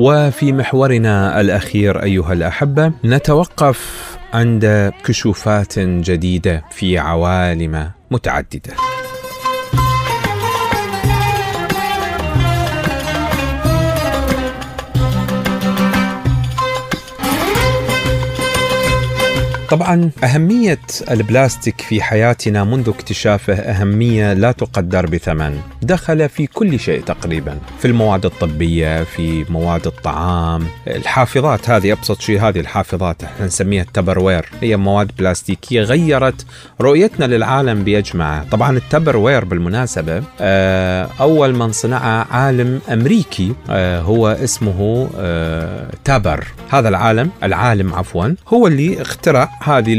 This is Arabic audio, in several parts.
وفي محورنا الأخير أيها الأحبة نتوقف عند كشوفات جديدة في عوالم متعددة. طبعا أهمية البلاستيك في حياتنا منذ اكتشافه أهمية لا تقدر بثمن. دخل في كل شيء تقريبا في المواد الطبية في مواد الطعام. الحافظات هذه أبسط شيء هذه الحافظات إحنا نسميها التبروير. هي مواد بلاستيكية غيرت رؤيتنا للعالم بأجمعه. طبعا التبروير بالمناسبة آه، أول من صنعه عالم أمريكي آه، هو اسمه آه، تابر. هذا العالم العالم عفوا هو اللي اخترع هذه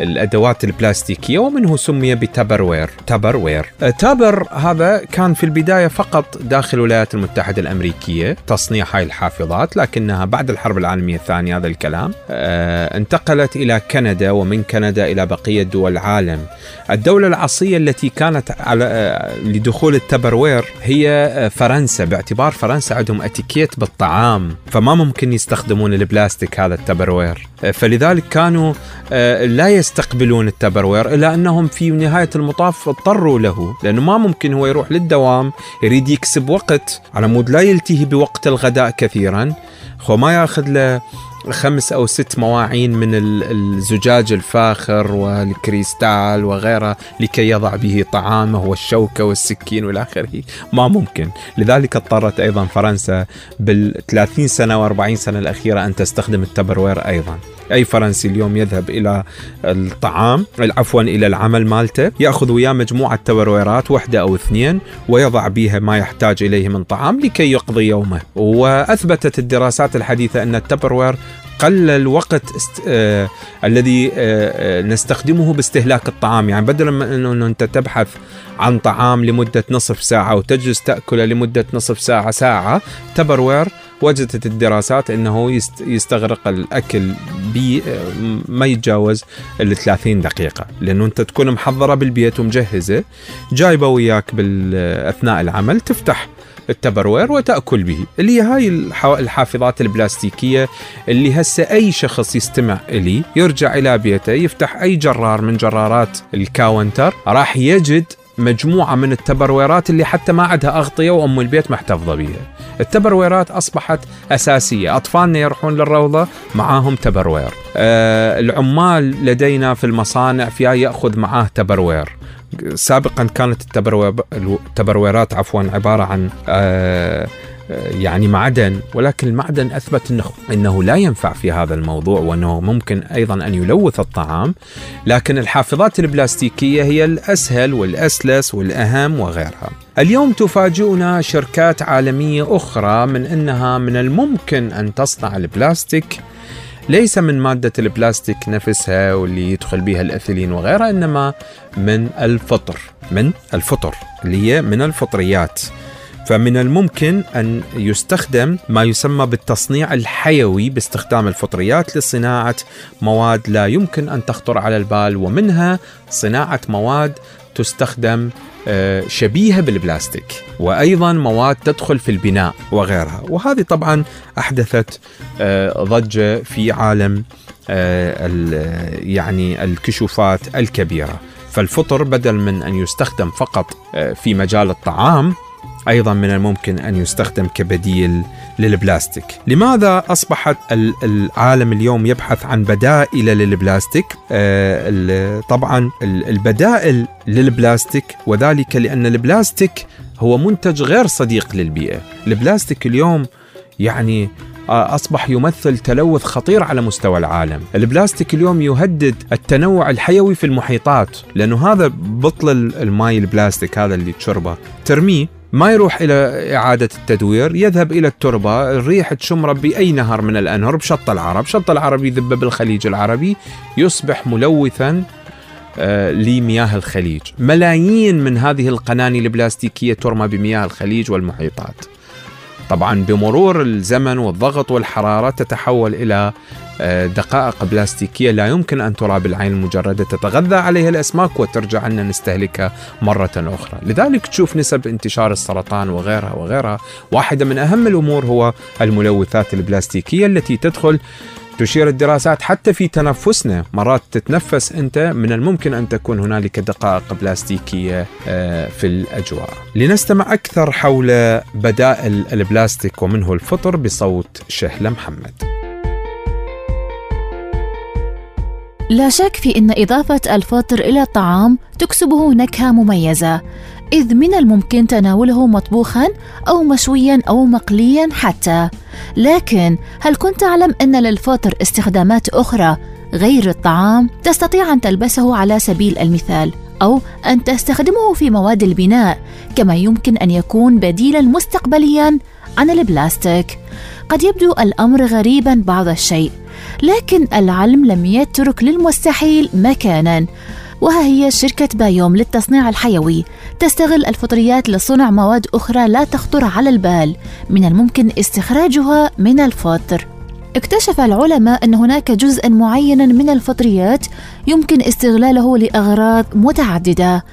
الأدوات البلاستيكية ومنه سمي بتابروير تابروير تابر هذا كان في البداية فقط داخل الولايات المتحدة الأمريكية تصنيع هاي الحافظات لكنها بعد الحرب العالمية الثانية هذا الكلام أه، انتقلت إلى كندا ومن كندا إلى بقية دول العالم. الدولة العصيه التي كانت على أه، لدخول ال Tupperware هي فرنسا. باعتبار فرنسا عندهم اتيكيت بالطعام فما ممكن يستخدمون البلاستيك هذا ال Tupperware. فلذلك كانوا آه، لا يستقبلون ال Tupperware إلا أنهم في نهاية المطاف اضطروا له لأنه ما ممكن هو يروح للدوام يريد يكسب وقت على مود لا يلتهي بوقت الغداء كثيرا هو ما ياخذ له خمس أو ست مواعين من الزجاج الفاخر والكريستال وغيرها لكي يضع به طعامه والشوكة والسكين والى آخره. ما ممكن. لذلك اضطرت أيضا فرنسا بال 30 سنة و40 سنة الأخيرة أن تستخدم التبروير أيضا. أي فرنسي اليوم يذهب إلى الطعام عفوا إلى العمل مالته يأخذ وياه مجموعة تبرويرات واحدة أو اثنين ويضع بها ما يحتاج إليه من طعام لكي يقضي يومه. وأثبتت الدراسات الحديثة أن التبروير قل الوقت است... آه... الذي آه... آه، نستخدمه باستهلاك الطعام. يعني بدلا من انه أنت تبحث عن طعام لمدة نصف ساعة وتجلس تاكله لمدة نصف ساعة ساعة تبروير وجدت الدراسات إنه يستغرق الأكل بي ما يتجاوز ال 30 دقيقة. لأنه أنت تكون محضرة بالبيت ومجهزة جايبة وياك أثناء العمل تفتح ال Tupperware وتأكل به. اللي هي هاي الحافظات البلاستيكية اللي هسه أي شخص يستمع إلي يرجع إلى بيته يفتح أي جرار من جرارات ال counter راح يجد مجموعة من التبرويرات اللي حتى ما عندها أغطية وأم البيت محتفظة بها التبرويرات أصبحت أساسية. أطفالنا يروحون للروضة معاهم Tupperware. آه العمال لدينا في المصانع فيها يأخذ معاه Tupperware. سابقا كانت التبرويرات عفوا عبارة عن آه يعني معدن ولكن المعدن أثبت انه إنه لا ينفع في هذا الموضوع وإنه ممكن أيضا أن يلوث الطعام لكن الحافظات البلاستيكية هي الأسهل والأسلس والأهم وغيرها. اليوم تفاجئنا شركات عالمية أخرى من إنها من الممكن أن تصنع البلاستيك ليس من مادة البلاستيك نفسها واللي يدخل بها الأثيلين وغيرها إنما من الفطر من الفطر اللي هي من الفطريات. فمن الممكن أن يستخدم ما يسمى بالتصنيع الحيوي باستخدام الفطريات لصناعة مواد لا يمكن أن تخطر على البال ومنها صناعة مواد تستخدم شبيهة بالبلاستيك وأيضا مواد تدخل في البناء وغيرها. وهذه طبعا أحدثت آه، ضجة في عالم آه، يعني الكشوفات الكبيرة. فالفطر بدل من أن يستخدم فقط في مجال الطعام أيضا من الممكن أن يستخدم كبديل للبلاستيك. لماذا أصبحت العالم اليوم يبحث عن بدائل للبلاستيك؟ آه، طبعا البدائل للبلاستيك وذلك لأن البلاستيك هو منتج غير صديق للبيئة. البلاستيك اليوم يعني آه، أصبح يمثل تلوث خطير على مستوى العالم البلاستيك اليوم يهدد التنوع الحيوي في المحيطات لأنه هذا بطل الماي البلاستيك هذا اللي تشربه ترميه ما يروح إلى إعادة التدوير يذهب إلى التربة الريح تشمره بأي نهر من الأنهر بشط العرب شط العرب يذب بالخليج العربي يصبح ملوثا آه، لمياه الخليج. ملايين من هذه القناني البلاستيكية ترمى بمياه الخليج والمحيطات. طبعا بمرور الزمن والضغط والحرارة تتحول إلى دقائق بلاستيكية لا يمكن أن ترى بالعين المجردة تتغذى عليها الأسماك وترجع أن نستهلكها مرة أخرى لذلك تشوف نسب انتشار السرطان وغيرها وغيرها واحدة من أهم الأمور هو الملوثات البلاستيكية التي تدخل تشير الدراسات حتى في تنفسنا مرات تتنفس أنت من الممكن أن تكون هنالك دقائق بلاستيكية آه، في الأجواء. لنستمع أكثر حول بدائل البلاستيك ومنه الفطر بصوت شهلة محمد. لا شك في إن إضافة الفطر إلى الطعام تكسبه نكهة مميزة إذ من الممكن تناوله مطبوخا أو مشويا أو مقليا حتى. لكن هل كنت تعلم أن للفطر استخدامات أخرى غير الطعام تستطيع أن تلبسه على سبيل المثال أو أن تستخدمه في مواد البناء كما يمكن أن يكون بديلا مستقبليا عن البلاستيك؟ قد يبدو الأمر غريبا بعض الشيء. لكن العلم لم يترك للمستحيل مكانا. وها هي شركة بايوم للتصنيع الحيوي. تستغل الفطريات لصنع مواد أخرى لا تخطر على البال. من الممكن استخراجها من الفطر. اكتشف العلماء أن هناك جزءا معينا من الفطريات يمكن استغلاله لأغراض متعددة.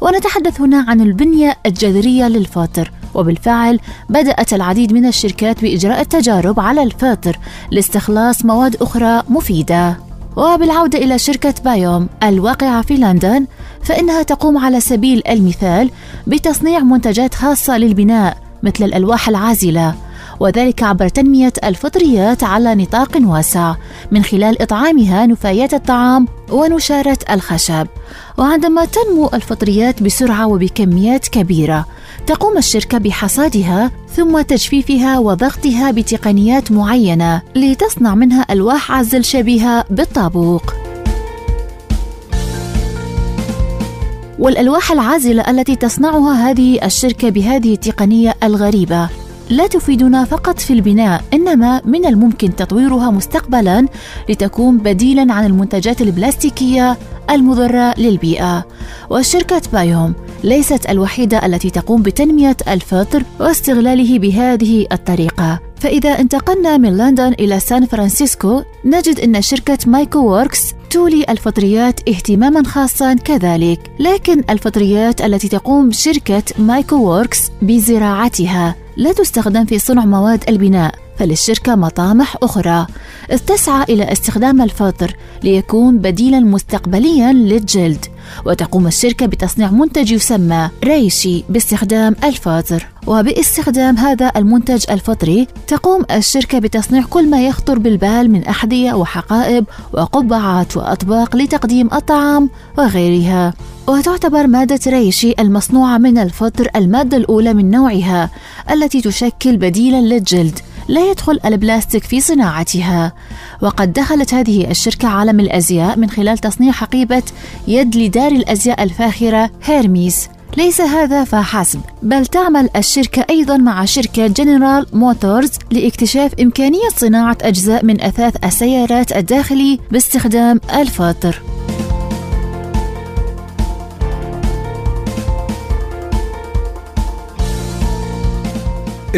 ونتحدث هنا عن البنية الجذرية للفاطر وبالفعل بدأت العديد من الشركات بإجراء التجارب على الفاطر لاستخلاص مواد أخرى مفيدة. وبالعودة إلى شركة بايوم الواقعة في لندن فإنها تقوم على سبيل المثال بتصنيع منتجات خاصة للبناء مثل الألواح العازلة وذلك عبر تنمية الفطريات على نطاق واسع من خلال إطعامها نفايات الطعام ونشارة الخشب. وعندما تنمو الفطريات بسرعة وبكميات كبيرة تقوم الشركة بحصادها ثم تجفيفها وضغطها بتقنيات معينة لتصنع منها ألواح عزل شبيهة بالطابوق. والألواح العازلة التي تصنعها هذه الشركة بهذه التقنية الغريبة. لا تفيدنا فقط في البناء إنما من الممكن تطويرها مستقبلا لتكون بديلا عن المنتجات البلاستيكية المضرة للبيئة. وشركه بايوم ليست الوحيدة التي تقوم بتنمية الفطر واستغلاله بهذه الطريقة. فإذا انتقلنا من لندن إلى سان فرانسيسكو نجد أن شركة مايكو ووركس تولي الفطريات اهتماما خاصا كذلك. لكن الفطريات التي تقوم شركة مايكو ووركس بزراعتها لا تستخدم في صنع مواد البناء فللشركة مطامح أخرى. إذ تسعى إلى استخدام الفطر ليكون بديلا مستقبليا للجلد. وتقوم الشركة بتصنيع منتج يسمى ريشي باستخدام الفطر وباستخدام هذا المنتج الفطري تقوم الشركة بتصنيع كل ما يخطر بالبال من أحذية وحقائب وقبعات وأطباق لتقديم الطعام وغيرها. وتعتبر مادة ريشي المصنوعة من الفطر المادة الأولى من نوعها التي تشكل بديلا للجلد. لا يدخل البلاستيك في صناعتها. وقد دخلت هذه الشركة عالم الأزياء من خلال تصنيع حقيبة يد لدار الأزياء الفاخرة هيرميس. ليس هذا فحسب بل تعمل الشركة أيضا مع شركة جنرال موتورز لاكتشاف إمكانية صناعة أجزاء من أثاث السيارات الداخلي باستخدام الفطر.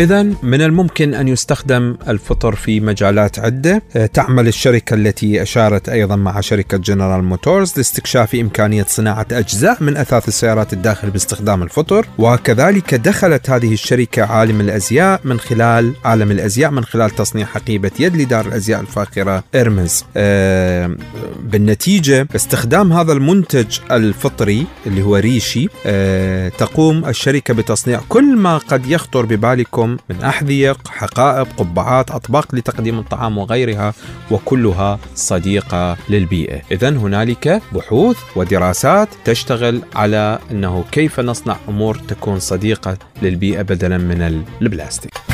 إذا من الممكن أن يستخدم الفطر في مجالات عدة. آه، تعمل الشركة التي أشارت أيضا مع شركة جنرال موتورز لاستكشاف إمكانية صناعة أجزاء من أثاث السيارات الداخلي باستخدام الفطر وكذلك دخلت هذه الشركة عالم الأزياء من خلال عالم الأزياء من خلال تصنيع حقيبة يد لدار الأزياء الفاخرة إرمز. آه، بالنتيجة باستخدام هذا المنتج الفطري اللي هو ريشي آه، تقوم الشركة بتصنيع كل ما قد يخطر ببالكم من أحذية حقائب قبعات أطباق لتقديم الطعام وغيرها وكلها صديقة للبيئة. إذا هنالك بحوث ودراسات تشتغل على أنه كيف نصنع أمور تكون صديقة للبيئة بدلا من البلاستيك.